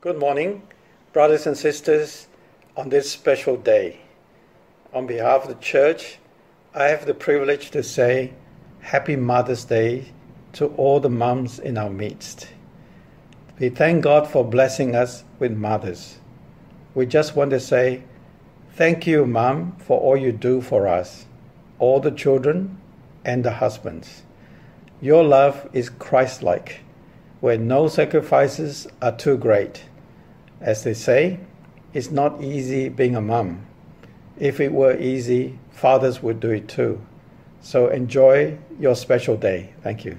Good morning, brothers and sisters, on this special day. On behalf of the church, I have the privilege to say Happy Mother's Day to all the moms in our midst. We thank God for blessing us with mothers. We just want to say thank you, Mom, for all you do for us, all the children and the husbands. Your love is Christ like, where no sacrifices are too great. As they say, it's not easy being a mum. If it were easy, fathers would do it too. So enjoy your special day. Thank you.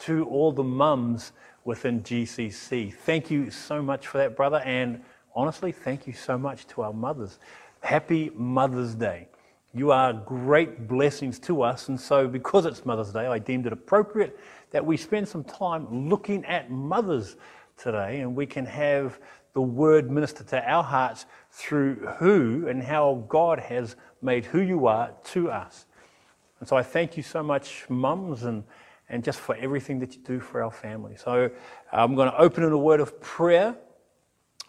To all the mums within GCC, thank you so much for that, brother. And honestly, thank you so much to our mothers. Happy Mother's Day. You are great blessings to us. And so, because it's Mother's Day, I deemed it appropriate that we spend some time looking at mothers today and we can have the word minister to our hearts through who and how God has made who you are to us. And so I thank you so much, mums, and, and just for everything that you do for our family. So I'm going to open in a word of prayer,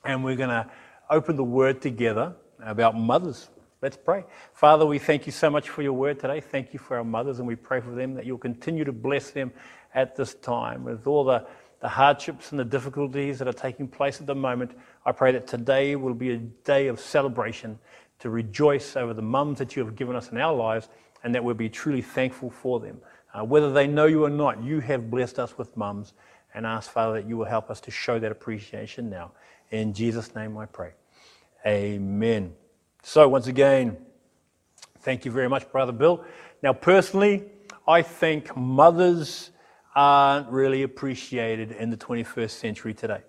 and we're going to open the word together about mothers. Let's pray. Father, we thank you so much for your word today. Thank you for our mothers, and we pray for them that you'll continue to bless them at this time with all the the hardships and the difficulties that are taking place at the moment, I pray that today will be a day of celebration to rejoice over the mums that you have given us in our lives and that we'll be truly thankful for them. Uh, whether they know you or not, you have blessed us with mums and ask, Father, that you will help us to show that appreciation now. In Jesus' name I pray. Amen. So, once again, thank you very much, Brother Bill. Now, personally, I think mothers aren't really appreciated in the 21st century today.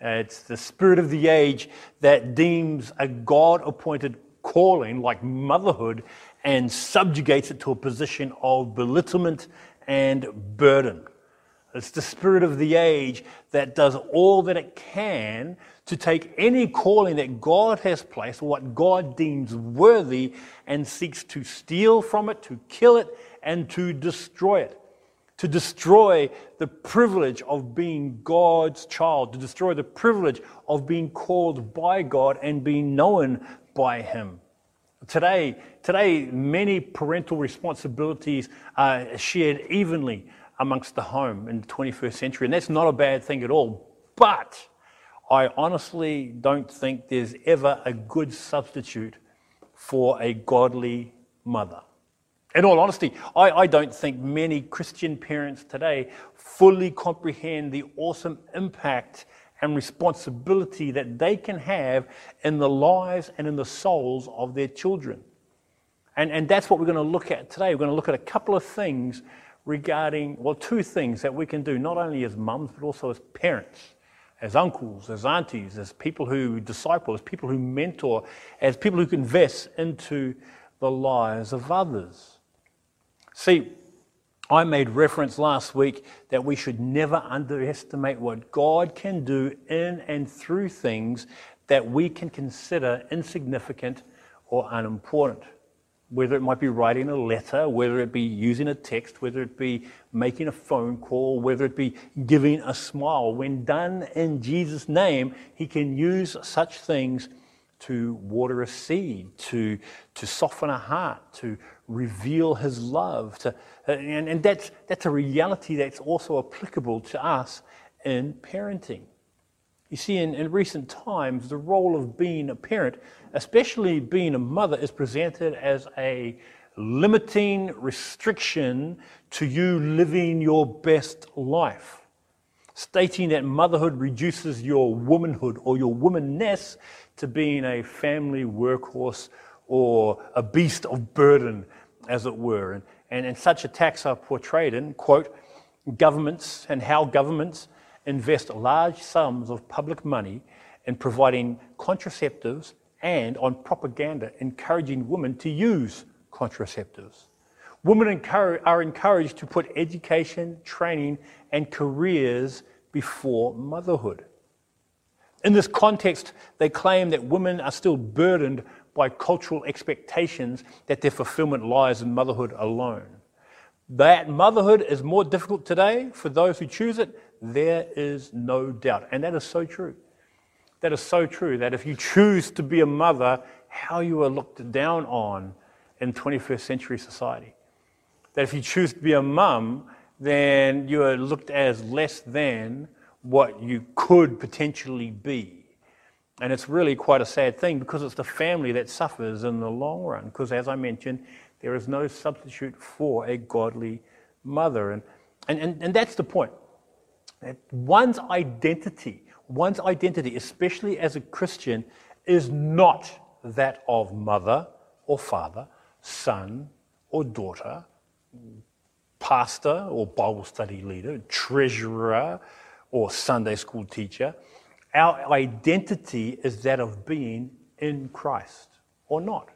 It's the spirit of the age that deems a God appointed calling like motherhood and subjugates it to a position of belittlement and burden. It's the spirit of the age that does all that it can to take any calling that God has placed, what God deems worthy, and seeks to steal from it, to kill it, and to destroy it to destroy the privilege of being God's child, to destroy the privilege of being called by God and being known by Him. Today, today, many parental responsibilities are shared evenly amongst the home in the 21st century, and that's not a bad thing at all. But I honestly don't think there's ever a good substitute for a godly mother. In all honesty, I, I, don't think many Christian parents today fully comprehend the awesome impact and responsibility that they can have in the lives and in the souls of their children. And, and that's what we're going to look at today. We're going to look at a couple of things regarding, well, two things that we can do, not only as mums, but also as parents, as uncles, as aunties, as people who disciple, as people who mentor, as people who invest into the lives of others. See, I made reference last week that we should never underestimate what God can do in and through things that we can consider insignificant or unimportant. Whether it might be writing a letter, whether it be using a text, whether it be making a phone call, whether it be giving a smile. When done in Jesus' name, He can use such things to water a seed, to, to soften a heart, to reveal his love. To, and and that's, that's a reality that's also applicable to us in parenting. You see, in, in recent times, the role of being a parent, especially being a mother, is presented as a limiting restriction to you living your best life stating that motherhood reduces your womanhood or your womanness to being a family workhorse or a beast of burden, as it were. And, and, and such attacks are portrayed in, quote, governments and how governments invest large sums of public money in providing contraceptives and on propaganda encouraging women to use contraceptives. Women are encouraged to put education, training, and careers before motherhood. In this context, they claim that women are still burdened by cultural expectations that their fulfillment lies in motherhood alone. That motherhood is more difficult today for those who choose it, there is no doubt. And that is so true. that is so true that if you choose to be a mother, how you are looked down on in 21st century society. That if you choose to be a mum, then you are looked as less than what you could potentially be. And it's really quite a sad thing because it's the family that suffers in the long run. Because, as I mentioned, there is no substitute for a godly mother. And, and, and, and that's the point. That one's identity, one's identity, especially as a Christian, is not that of mother or father, son or daughter, pastor or Bible study leader, treasurer or Sunday school teacher. Our identity is that of being in Christ or not.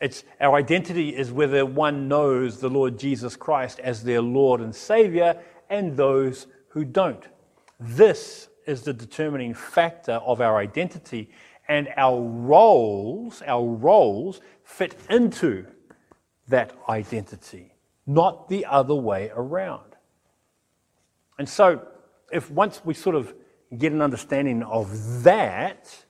It's, our identity is whether one knows the Lord Jesus Christ as their Lord and Savior and those who don't. This is the determining factor of our identity, and our roles, our roles fit into that identity, not the other way around. And so, if once we sort of get an understanding of that,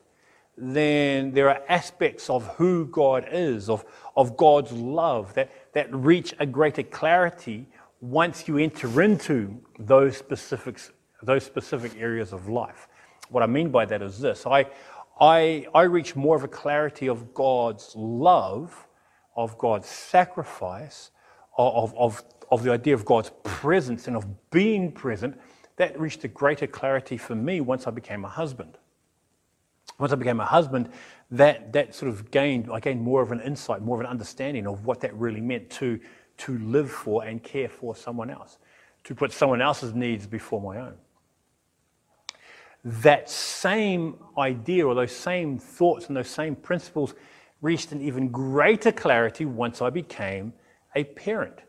then there are aspects of who God is, of, of God's love, that, that reach a greater clarity once you enter into those specifics, those specific areas of life. What I mean by that is this I, I, I reach more of a clarity of God's love, of God's sacrifice, of, of, of the idea of God's presence and of being present. That reached a greater clarity for me once I became a husband once I became a husband, that, that sort of gained, I gained more of an insight, more of an understanding of what that really meant to, to live for and care for someone else, to put someone else's needs before my own. That same idea or those same thoughts and those same principles reached an even greater clarity once I became a parent.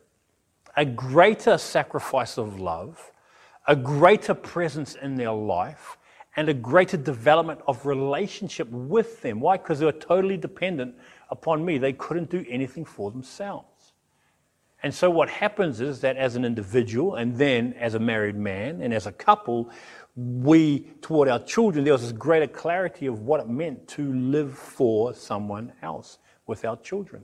A greater sacrifice of love, a greater presence in their life, and a greater development of relationship with them. Why? Because they were totally dependent upon me. They couldn't do anything for themselves. And so, what happens is that as an individual, and then as a married man, and as a couple, we, toward our children, there was this greater clarity of what it meant to live for someone else with our children.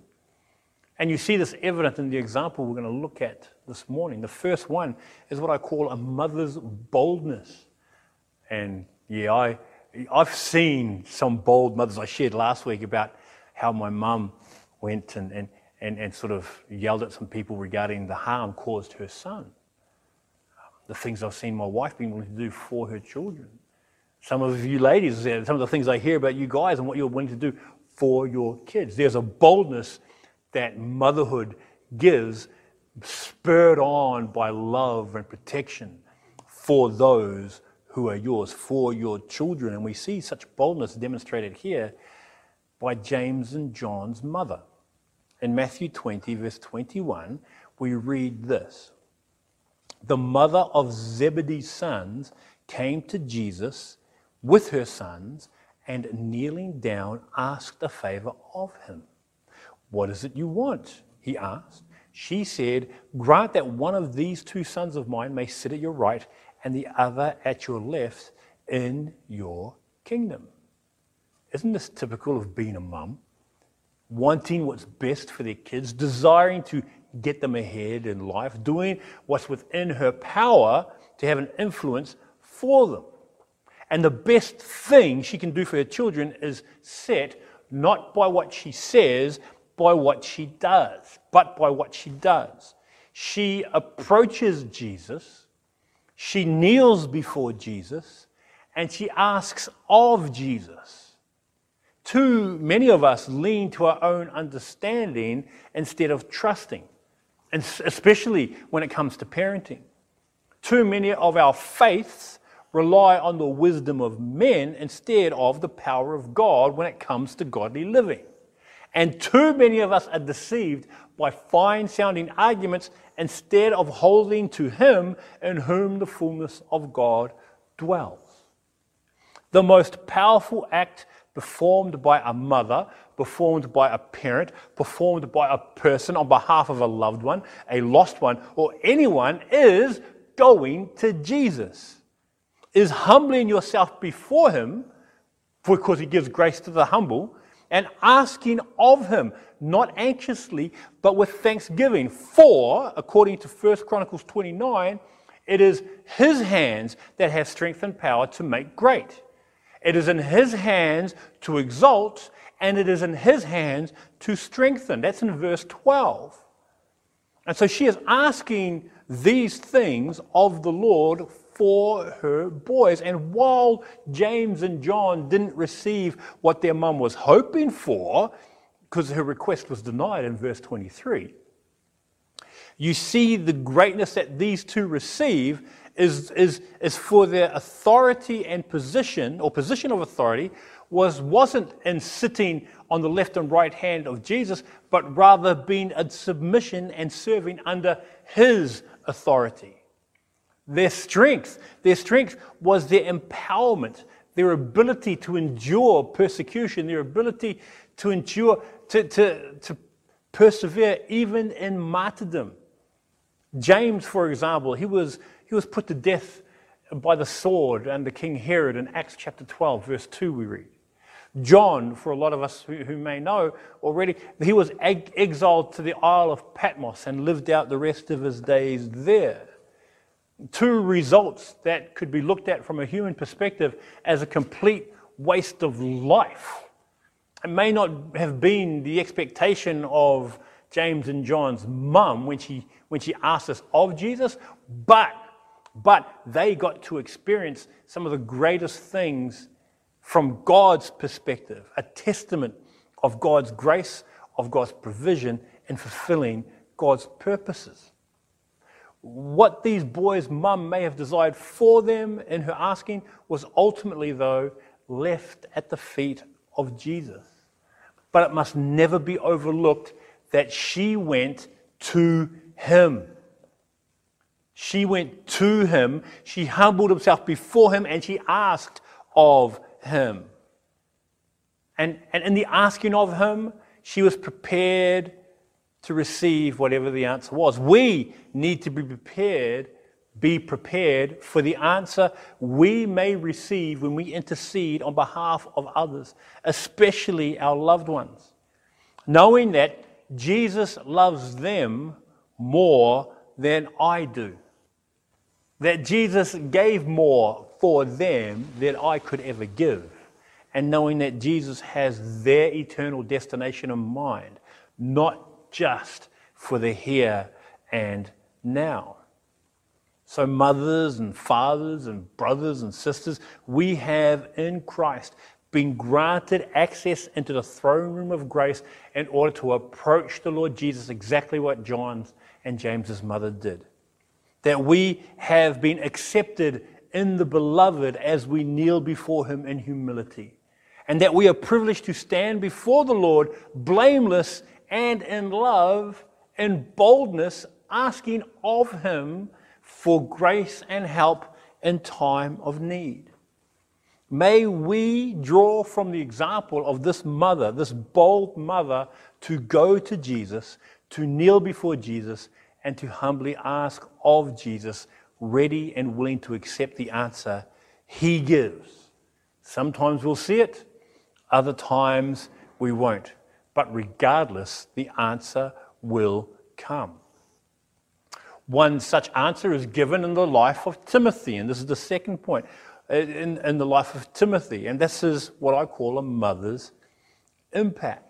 And you see this evident in the example we're going to look at this morning. The first one is what I call a mother's boldness. And yeah, I, I've seen some bold mothers. I shared last week about how my mum went and, and, and, and sort of yelled at some people regarding the harm caused her son. The things I've seen my wife being willing to do for her children. Some of you ladies, some of the things I hear about you guys and what you're willing to do for your kids. There's a boldness that motherhood gives, spurred on by love and protection for those who are yours for your children. And we see such boldness demonstrated here by James and John's mother. In Matthew 20, verse 21, we read this The mother of Zebedee's sons came to Jesus with her sons and kneeling down asked a favor of him. What is it you want? He asked. She said, Grant that one of these two sons of mine may sit at your right and the other at your left in your kingdom. Isn't this typical of being a mum? Wanting what's best for their kids, desiring to get them ahead in life, doing what's within her power to have an influence for them. And the best thing she can do for her children is set not by what she says, by what she does, but by what she does. She approaches Jesus she kneels before Jesus and she asks of Jesus. Too many of us lean to our own understanding instead of trusting, and especially when it comes to parenting. Too many of our faiths rely on the wisdom of men instead of the power of God when it comes to godly living. And too many of us are deceived by fine sounding arguments instead of holding to Him in whom the fullness of God dwells. The most powerful act performed by a mother, performed by a parent, performed by a person on behalf of a loved one, a lost one, or anyone is going to Jesus, is humbling yourself before Him because he gives grace to the humble, and asking of him, not anxiously, but with thanksgiving. For, according to 1 Chronicles 29, it is his hands that have strength and power to make great. It is in his hands to exalt, and it is in his hands to strengthen. That's in verse 12. And so she is asking these things of the Lord for her boys. And while James and John didn't receive what their mum was hoping for, because her request was denied in verse 23, you see the greatness that these two receive is, is, is for their authority and position, or position of authority, was, wasn't in sitting on the left and right hand of Jesus, but rather being in submission and serving under his authority. Their strength, their strength was their empowerment, their ability to endure persecution, their ability to endure, to, to, to persevere even in martyrdom. James, for example, he was, he was put to death by the sword under King Herod in Acts chapter 12, verse 2, we read. John, for a lot of us who, who may know already, he was exiled to the Isle of Patmos and lived out the rest of his days there. Two results that could be looked at from a human perspective as a complete waste of life. It may not have been the expectation of James and John's mum when she, when she asked us of Jesus, but, but they got to experience some of the greatest things from God's perspective, a testament of God's grace, of God's provision and fulfilling God's purposes. What these boys' mum may have desired for them in her asking was ultimately, though, left at the feet of Jesus. But it must never be overlooked that she went to him. She went to him, she humbled herself before him, and she asked of him. And, and in the asking of him, she was prepared to receive whatever the answer was. We need to be prepared, be prepared for the answer we may receive when we intercede on behalf of others, especially our loved ones, knowing that Jesus loves them more than I do. That Jesus gave more for them than I could ever give. And knowing that Jesus has their eternal destination in mind, not just for the here and now. So, mothers and fathers and brothers and sisters, we have in Christ been granted access into the throne room of grace in order to approach the Lord Jesus exactly what John's and James's mother did. That we have been accepted in the beloved as we kneel before him in humility. And that we are privileged to stand before the Lord blameless and in love and boldness, asking of him for grace and help in time of need. May we draw from the example of this mother, this bold mother, to go to Jesus, to kneel before Jesus, and to humbly ask of Jesus, ready and willing to accept the answer he gives. Sometimes we'll see it, other times we won't. But regardless, the answer will come. One such answer is given in the life of Timothy, and this is the second point uh, in, in the life of Timothy. And this is what I call a mother's impact.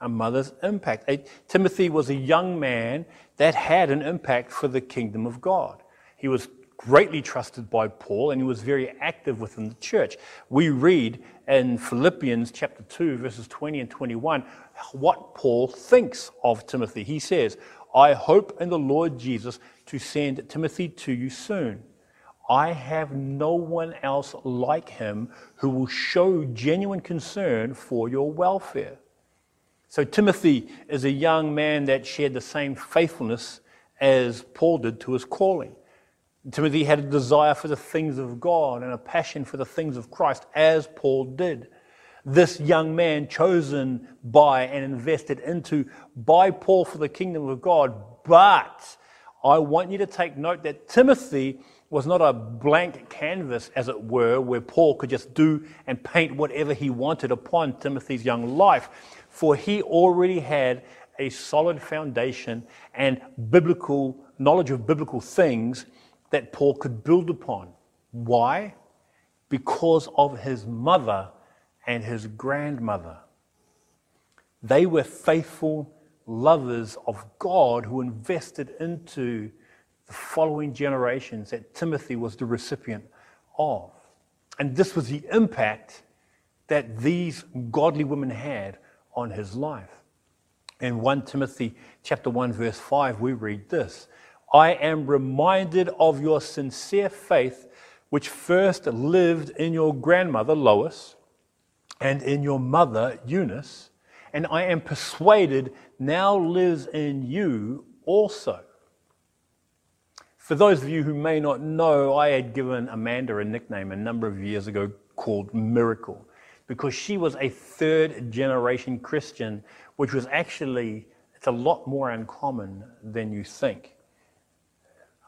A mother's impact. A, Timothy was a young man that had an impact for the kingdom of God. He was greatly trusted by Paul and he was very active within the church. We read in Philippians chapter 2, verses 20 and 21, what Paul thinks of Timothy. He says, I hope in the Lord Jesus to send Timothy to you soon I have no one else like him who will show genuine concern for your welfare. So, Timothy is a young man that shared the same faithfulness as Paul did to his calling. Timothy had a desire for the things of God and a passion for the things of Christ, as Paul did. This young man, chosen by and invested into by Paul for the kingdom of God. But I want you to take note that Timothy was not a blank canvas, as it were, where Paul could just do and paint whatever he wanted upon Timothy's young life, for he already had a solid foundation and biblical knowledge of biblical things that Paul could build upon. Why? Because of his mother and his grandmother. They were faithful lovers of God who invested into the following generations that Timothy was the recipient of. And this was the impact that these godly women had on his life. In 1 Timothy chapter 1 verse 5 we read this, I am reminded of your sincere faith which first lived in your grandmother Lois and in your mother Eunice, and I am persuaded now lives in you also. For those of you who may not know, I had given Amanda a nickname a number of years ago called Miracle because she was a third generation Christian, which was actually, it's a lot more uncommon than you think.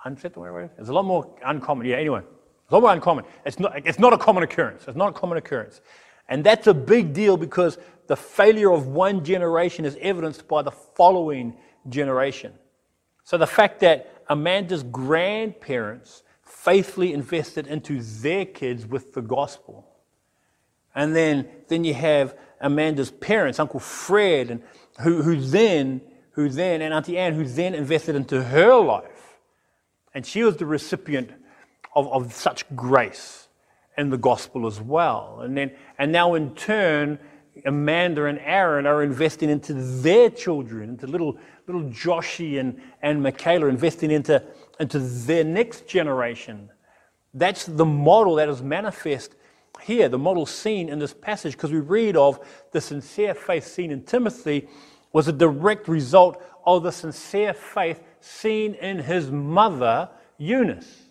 Unfit, it's a lot more uncommon. Yeah, anyway, it's a lot more uncommon. It's not, it's not a common occurrence. It's not a common occurrence. And that's a big deal because the failure of one generation is evidenced by the following generation. So the fact that Amanda's grandparents faithfully invested into their kids with the gospel. And then, then you have Amanda's parents, Uncle Fred, and who, who then, who then, and Auntie Anne, who then invested into her life. And she was the recipient of, of such grace in the gospel as well. And then, and now in turn, Amanda and Aaron are investing into their children, into little, little Joshie and, and Michaela, investing into, into their next generation. That's the model that is manifest here, the model seen in this passage, because we read of the sincere faith seen in Timothy was a direct result of the sincere faith seen in his mother, Eunice.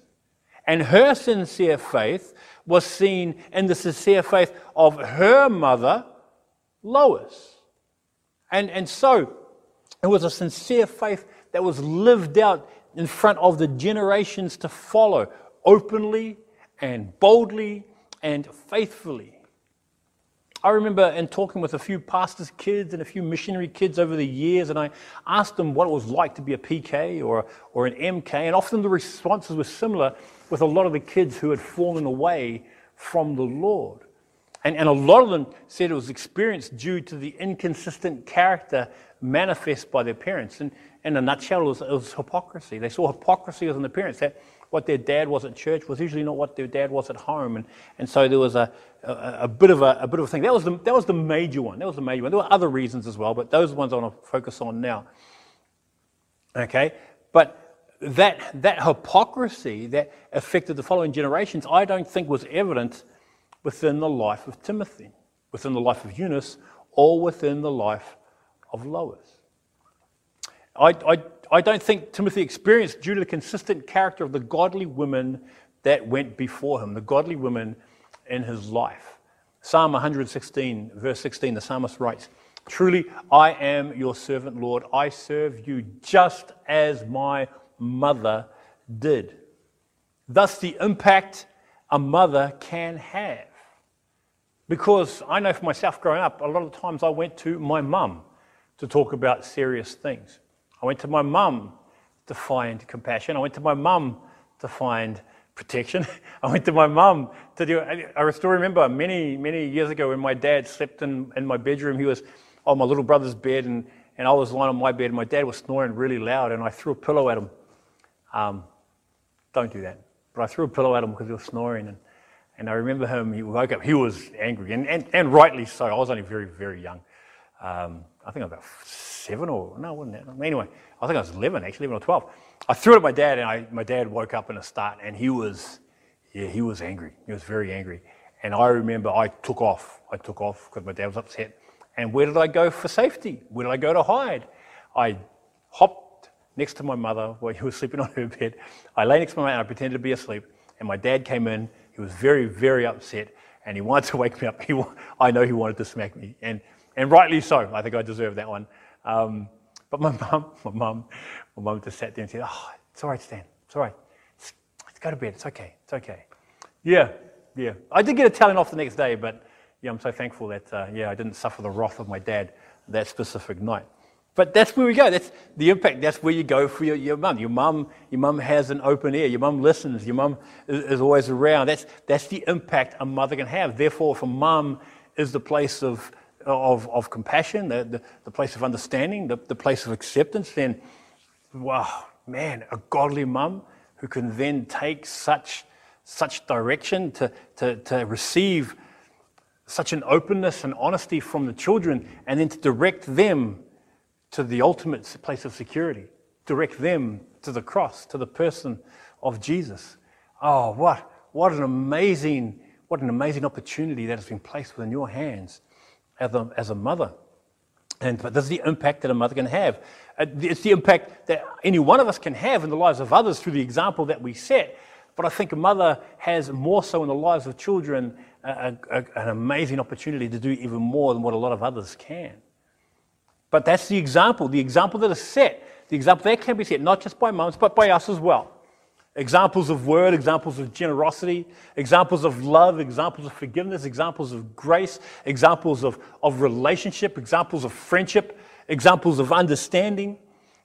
And her sincere faith was seen in the sincere faith of her mother, Lois. And, and so it was a sincere faith that was lived out in front of the generations to follow, openly and boldly and faithfully. I remember in talking with a few pastors' kids and a few missionary kids over the years, and I asked them what it was like to be a PK or, or an MK, and often the responses were similar with a lot of the kids who had fallen away from the Lord. And, and a lot of them said it was experienced due to the inconsistent character manifest by their parents. And in a nutshell, it was, it was hypocrisy. They saw hypocrisy as an appearance. That what their dad was at church was usually not what their dad was at home. And, and so there was a, a, a bit of a, a, bit of a thing. That was, the, that was the major one. That was the major one. There were other reasons as well, but those are the ones I want to focus on now. Okay? But that, that hypocrisy that affected the following generations, I don't think was evident within the life of Timothy, within the life of Eunice, or within the life of Lois. I, I, I don't think Timothy experienced due to the consistent character of the godly women that went before him, the godly women in his life. Psalm 116, verse 16, the psalmist writes, Truly, I am your servant, Lord. I serve you just as my mother did. Thus, the impact a mother can have because I know for myself growing up, a lot of times I went to my mum to talk about serious things. I went to my mum to find compassion. I went to my mum to find protection. I went to my mum to do. I still remember many, many years ago when my dad slept in, in my bedroom. He was on my little brother's bed, and, and I was lying on my bed, and my dad was snoring really loud, and I threw a pillow at him. Um, don't do that. But I threw a pillow at him because he was snoring, and and I remember him, he woke up, he was angry, and, and, and rightly so. I was only very, very young. Um, I think I was about seven or, no, wasn't that? Anyway, I think I was 11, actually, 11 or 12. I threw it at my dad, and I, my dad woke up in a start, and he was, yeah, he was angry. He was very angry. And I remember I took off. I took off because my dad was upset. And where did I go for safety? Where did I go to hide? I hopped next to my mother while she was sleeping on her bed. I lay next to my mother and I pretended to be asleep. And my dad came in he was very, very upset and he wanted to wake me up. He, I know he wanted to smack me, and, and rightly so. I think I deserve that one. Um, but my mum, my mum, my mum just sat there and said, "Oh, it's all right, Stan. It's all right. It's, it's go to bed. It's okay. It's okay. Yeah, yeah. I did get a telling off the next day, but yeah, I'm so thankful that, uh, yeah, I didn't suffer the wrath of my dad that specific night. But that's where we go. That's the impact. That's where you go for your, your mum. Your mum, your mum has an open ear. Your mum listens. Your mum is, is, always around. That's, that's the impact a mother can have. Therefore, a mum is the place of, of, of compassion, the, the, the place of understanding, the, the place of acceptance, then, wow, man, a godly mum who can then take such, such direction to, to, to receive such an openness and honesty from the children and then to direct them to the ultimate place of security, direct them to the cross, to the person of Jesus. Oh, what, what an amazing, what an amazing opportunity that has been placed within your hands as a, as a mother. And but this is the impact that a mother can have. Uh, it's the impact that any one of us can have in the lives of others through the example that we set. But I think a mother has more so in the lives of children a, a, an amazing opportunity to do even more than what a lot of others can. But that's the example, the example that is set, the example that can be set, not just by mums, but by us as well. Examples of word, examples of generosity, examples of love, examples of forgiveness, examples of grace, examples of, of relationship, examples of friendship, examples of understanding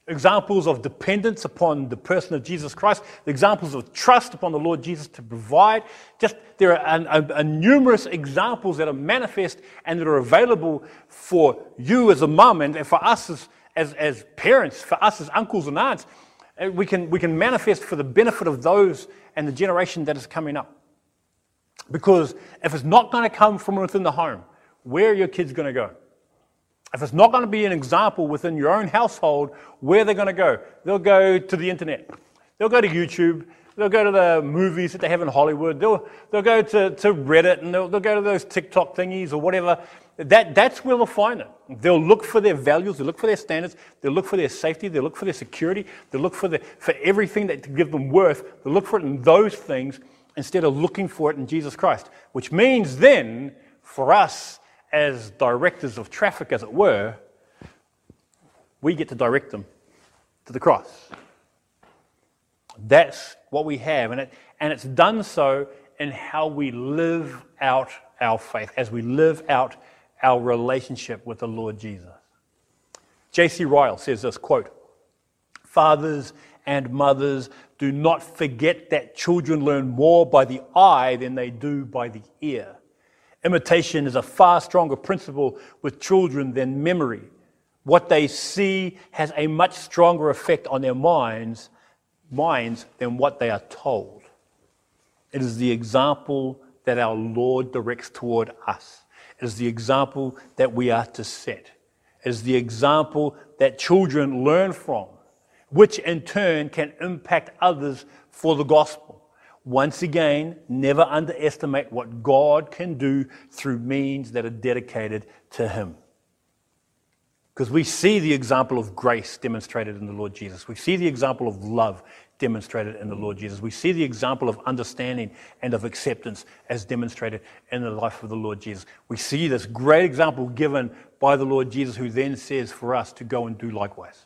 examples of dependence upon the person of Jesus Christ, examples of trust upon the Lord Jesus to provide. Just there are a, a, a numerous examples that are manifest and that are available for you as a mum and for us as, as, as parents, for us as uncles and aunts. Uh, we can, we can manifest for the benefit of those and the generation that is coming up. Because if it's not going to come from within the home, where are your kids going to go? If it's not going to be an example within your own household, where they're going to go? They'll go to the internet. They'll go to YouTube. They'll go to the movies that they have in Hollywood. They'll, they'll go to, to Reddit and they'll, they'll go to those TikTok thingies or whatever. That, that's where they'll find it. They'll look for their values, they'll look for their standards, they'll look for their safety, they'll look for their security, they'll look for, the, for everything that to give them worth. They'll look for it in those things instead of looking for it in Jesus Christ. Which means then, for us as directors of traffic, as it were, we get to direct them to the cross. That's what we have. And, it, and it's done so in how we live out our faith, as we live out our relationship with the Lord Jesus. J.C. Ryle says this quote, Fathers and mothers, do not forget that children learn more by the eye than they do by the ear. Imitation is a far stronger principle with children than memory. What they see has a much stronger effect on their minds, minds than what they are told. It is the example that our Lord directs toward us. Is the example that we are to set. is the example that children learn from, which in turn can impact others for the gospel. Once again, never underestimate what God can do through means that are dedicated to Him. Because we see the example of grace demonstrated in the Lord Jesus. We see the example of love demonstrated in the Lord Jesus. We see the example of understanding and of acceptance as demonstrated in the life of the Lord Jesus. We see this great example given by the Lord Jesus, who then says for us to go and do likewise.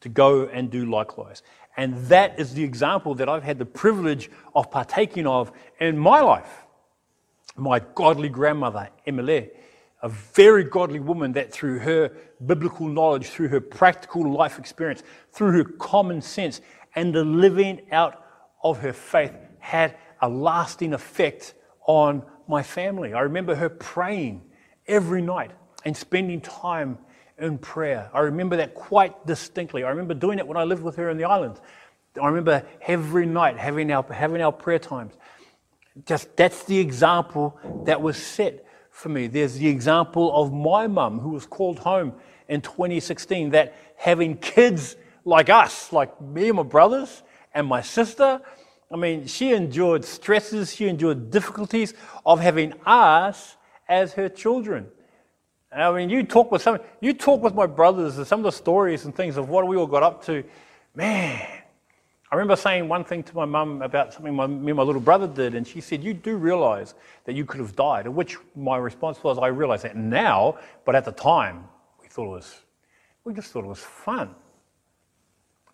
To go and do likewise. And that is the example that I've had the privilege of partaking of in my life. My godly grandmother, Emily, a very godly woman that through her biblical knowledge, through her practical life experience, through her common sense, and the living out of her faith had a lasting effect on my family. I remember her praying every night and spending time in prayer. I remember that quite distinctly. I remember doing it when I lived with her in the islands. I remember every night having our, having our prayer times. Just that's the example that was set for me. There's the example of my mum who was called home in 2016 that having kids like us, like me and my brothers and my sister, I mean, she endured stresses, she endured difficulties of having us as her children. I mean, you talk with some, you talk with my brothers and some of the stories and things of what we all got up to. Man, I remember saying one thing to my mum about something my, me and my little brother did, and she said, You do realize that you could have died. At which my response was, I realize that now, but at the time, we thought it was, we just thought it was fun.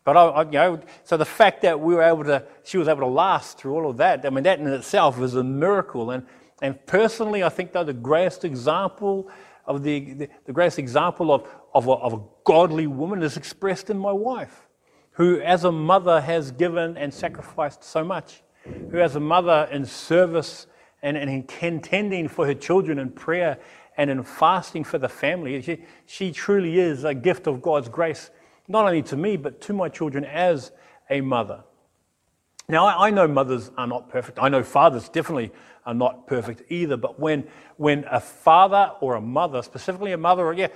But I, I, you know, so the fact that we were able to, she was able to last through all of that, I mean, that in itself is a miracle. And, and personally, I think though the greatest example of the, the, the greatest example of, of a, of a godly woman is expressed in my wife, who as a mother has given and sacrificed so much, who as a mother in service and, and in contending for her children in prayer and in fasting for the family, she, she truly is a gift of God's grace, not only to me, but to my children as a mother. Now, I, know mothers are not perfect. I know fathers definitely are not perfect either. But when, when a father or a mother, specifically a mother, or yeah,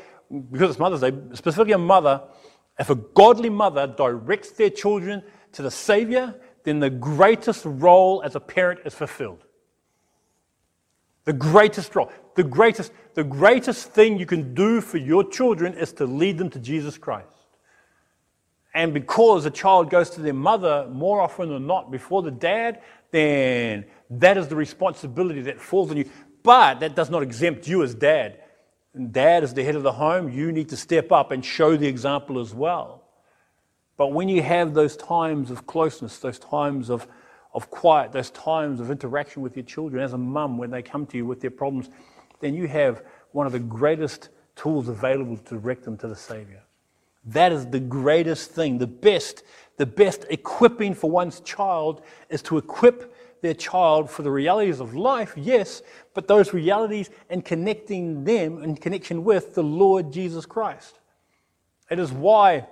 because it's Mother's Day, specifically a mother, if a godly mother directs their children to the Savior, then the greatest role as a parent is fulfilled. The greatest role, the greatest, the greatest thing you can do for your children is to lead them to Jesus Christ. And because a child goes to their mother more often than not before the dad, then that is the responsibility that falls on you. But that does not exempt you as dad. Dad is the head of the home. You need to step up and show the example as well. But when you have those times of closeness, those times of, of quiet, those times of interaction with your children as a mum when they come to you with their problems, then you have one of the greatest tools available to direct them to the Savior. That is the greatest thing. The best, the best equipping for one's child is to equip their child for the realities of life, yes, but those realities and connecting them in connection with the Lord Jesus Christ. It is why,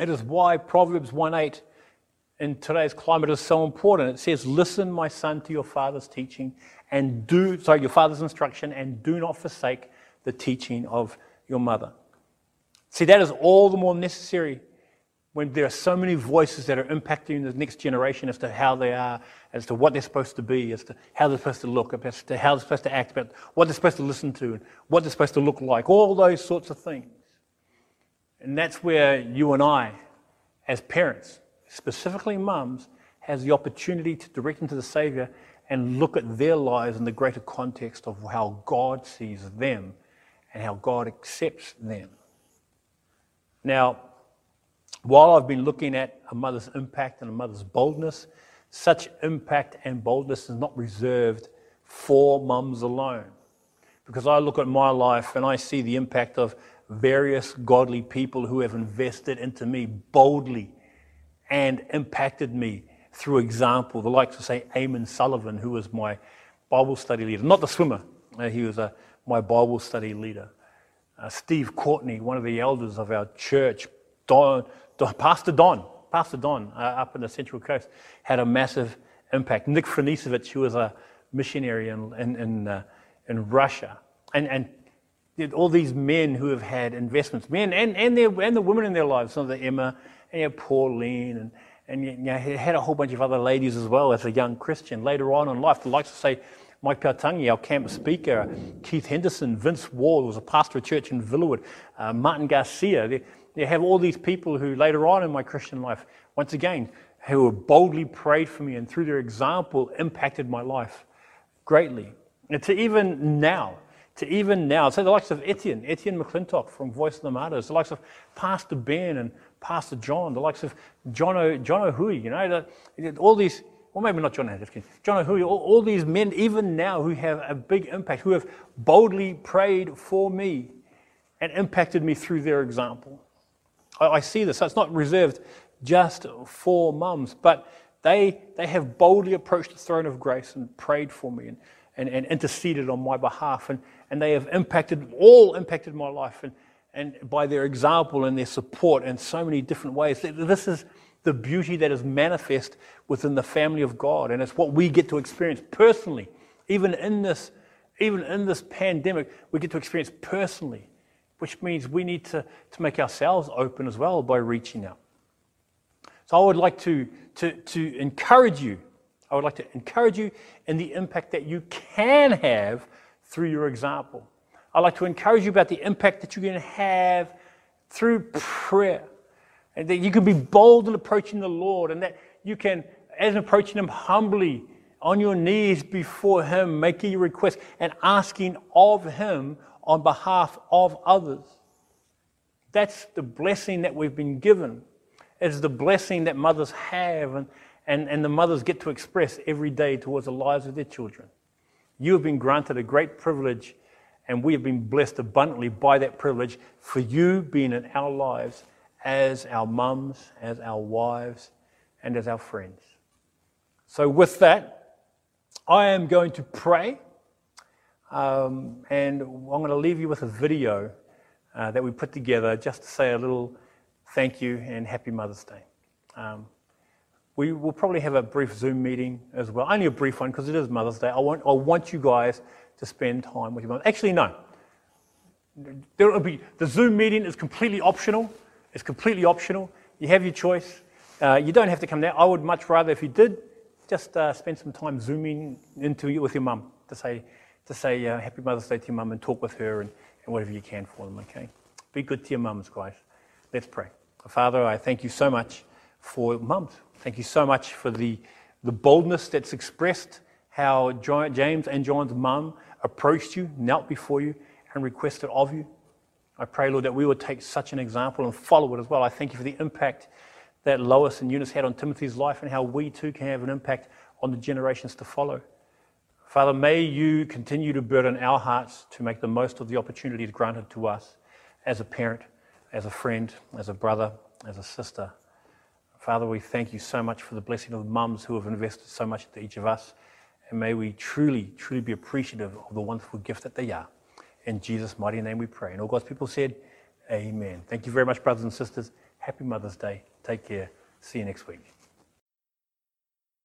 it is why Proverbs 1 8 in today's climate is so important. It says, Listen, my son, to your father's teaching, and do, sorry, your father's instruction, and do not forsake the teaching of your mother. See, that is all the more necessary when there are so many voices that are impacting the next generation as to how they are, as to what they're supposed to be, as to how they're supposed to look, as to how they're supposed to act, about what they're supposed to listen to, and what they're supposed to look like, all those sorts of things. And that's where you and I, as parents, specifically mums, has the opportunity to direct them to the Savior and look at their lives in the greater context of how God sees them and how God accepts them. Now, while I've been looking at a mother's impact and a mother's boldness, such impact and boldness is not reserved for mums alone. Because I look at my life and I see the impact of various godly people who have invested into me boldly and impacted me through example. The likes of, say, Eamon Sullivan, who was my Bible study leader, not the swimmer, uh, he was uh, my Bible study leader uh, Steve Courtney, one of the elders of our church, Pastor Don, Pastor Don, uh, up in the Central Coast, had a massive impact. Nick Franisevich, who was a missionary in, in, in, uh, in Russia. And, and all these men who have had investments, men and, and, their, and the women in their lives, some of the Emma, and Pauline, and, and you know, had a whole bunch of other ladies as well as a young Christian. Later on in life, the likes of, say, Mike Pautangi, our campus speaker, Keith Henderson, Vince Ward was a pastor of church in Villawood, uh, Martin Garcia. They, they have all these people who later on in my Christian life, once again, who have boldly prayed for me and through their example impacted my life greatly. And to even now, to even now, say the likes of Etienne, Etienne McClintock from Voice of the Martyrs, the likes of Pastor Ben and Pastor John, the likes of John, o, John O'Hui, you know, the, all these well, maybe not John Hopkins, John O'Hui, all, all these men, even now, who have a big impact, who have boldly prayed for me and impacted me through their example. I, I see this. So it's not reserved just for mums, but they, they have boldly approached the throne of grace and prayed for me and, and, and interceded on my behalf. And, and they have impacted, all impacted my life and, and by their example and their support in so many different ways. This is the beauty that is manifest within the family of God. And it's what we get to experience personally. Even in this, even in this pandemic, we get to experience personally, which means we need to, to make ourselves open as well by reaching out. So I would like to, to, to encourage you. I would like to encourage you in the impact that you can have through your example. I'd like to encourage you about the impact that you can have through prayer. And that you can be bold in approaching the Lord, and that you can, as approaching Him humbly, on your knees before Him, making your request and asking of Him on behalf of others. That's the blessing that we've been given. It's the blessing that mothers have and, and, and the mothers get to express every day towards the lives of their children. You have been granted a great privilege, and we have been blessed abundantly by that privilege for you being in our lives as our mums, as our wives, and as our friends. So, with that, I am going to pray, um, and I'm going to leave you with a video uh, that we put together just to say a little thank you and happy Mother's Day. Um, we will probably have a brief Zoom meeting as well, only a brief one because it is Mother's Day. I want, I want you guys to spend time with your mom. Actually, no. There will be, the Zoom meeting is completely optional. It's completely optional. You have your choice. Uh, you don't have to come there. I would much rather, if you did, just uh, spend some time zooming into it with your mum to say, to say uh, Happy Mother's Day to your mum and talk with her and, and whatever you can for them, okay? Be good to your mums, guys. Let's pray. Father, I thank you so much for mums. Thank you so much for the, the boldness that's expressed, how James and John's mum approached you, knelt before you, and requested of you. I pray, Lord, that we would take such an example and follow it as well. I thank you for the impact that Lois and Eunice had on Timothy's life and how we too can have an impact on the generations to follow. Father, may you continue to burden our hearts to make the most of the opportunities granted to us as a parent, as a friend, as a brother, as a sister. Father, we thank you so much for the blessing of mums who have invested so much into each of us. And may we truly, truly be appreciative of the wonderful gift that they are. In Jesus' mighty name we pray. And all God's people said, Amen. Thank you very much, brothers and sisters. Happy Mother's Day. Take care. See you next week.